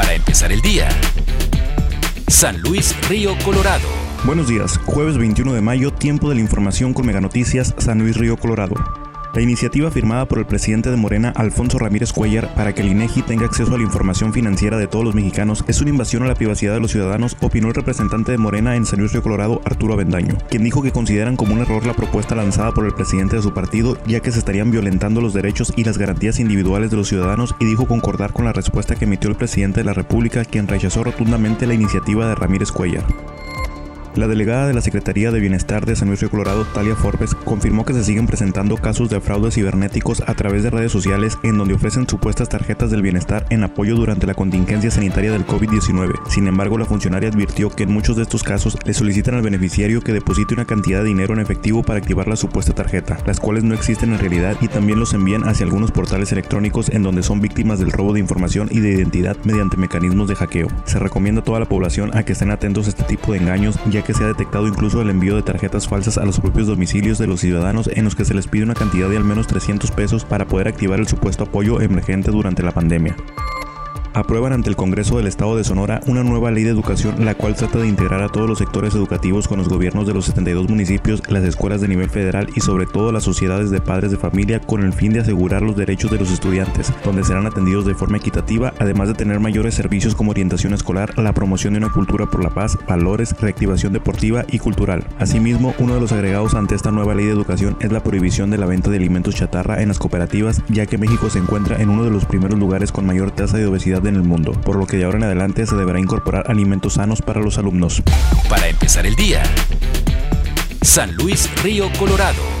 Para empezar el día. San Luis Río Colorado. Buenos días, jueves 21 de mayo, tiempo de la información con Mega Noticias, San Luis Río Colorado. La iniciativa firmada por el presidente de Morena, Alfonso Ramírez Cuellar, para que el INEGI tenga acceso a la información financiera de todos los mexicanos es una invasión a la privacidad de los ciudadanos, opinó el representante de Morena en San Luis Río Colorado, Arturo Avendaño, quien dijo que consideran como un error la propuesta lanzada por el presidente de su partido, ya que se estarían violentando los derechos y las garantías individuales de los ciudadanos y dijo concordar con la respuesta que emitió el presidente de la República, quien rechazó rotundamente la iniciativa de Ramírez Cuellar. La delegada de la Secretaría de Bienestar de San Luis Río Colorado, Talia Forbes, confirmó que se siguen presentando casos de fraudes cibernéticos a través de redes sociales en donde ofrecen supuestas tarjetas del bienestar en apoyo durante la contingencia sanitaria del COVID-19. Sin embargo, la funcionaria advirtió que en muchos de estos casos le solicitan al beneficiario que deposite una cantidad de dinero en efectivo para activar la supuesta tarjeta, las cuales no existen en realidad y también los envían hacia algunos portales electrónicos en donde son víctimas del robo de información y de identidad mediante mecanismos de hackeo. Se recomienda a toda la población a que estén atentos a este tipo de engaños ya que se ha detectado incluso el envío de tarjetas falsas a los propios domicilios de los ciudadanos en los que se les pide una cantidad de al menos 300 pesos para poder activar el supuesto apoyo emergente durante la pandemia aprueban ante el Congreso del Estado de Sonora una nueva ley de educación la cual trata de integrar a todos los sectores educativos con los gobiernos de los 72 municipios, las escuelas de nivel federal y sobre todo las sociedades de padres de familia con el fin de asegurar los derechos de los estudiantes, donde serán atendidos de forma equitativa, además de tener mayores servicios como orientación escolar, la promoción de una cultura por la paz, valores, reactivación deportiva y cultural. Asimismo, uno de los agregados ante esta nueva ley de educación es la prohibición de la venta de alimentos chatarra en las cooperativas, ya que México se encuentra en uno de los primeros lugares con mayor tasa de en el mundo, por lo que de ahora en adelante se deberá incorporar alimentos sanos para los alumnos. Para empezar el día, San Luis Río Colorado.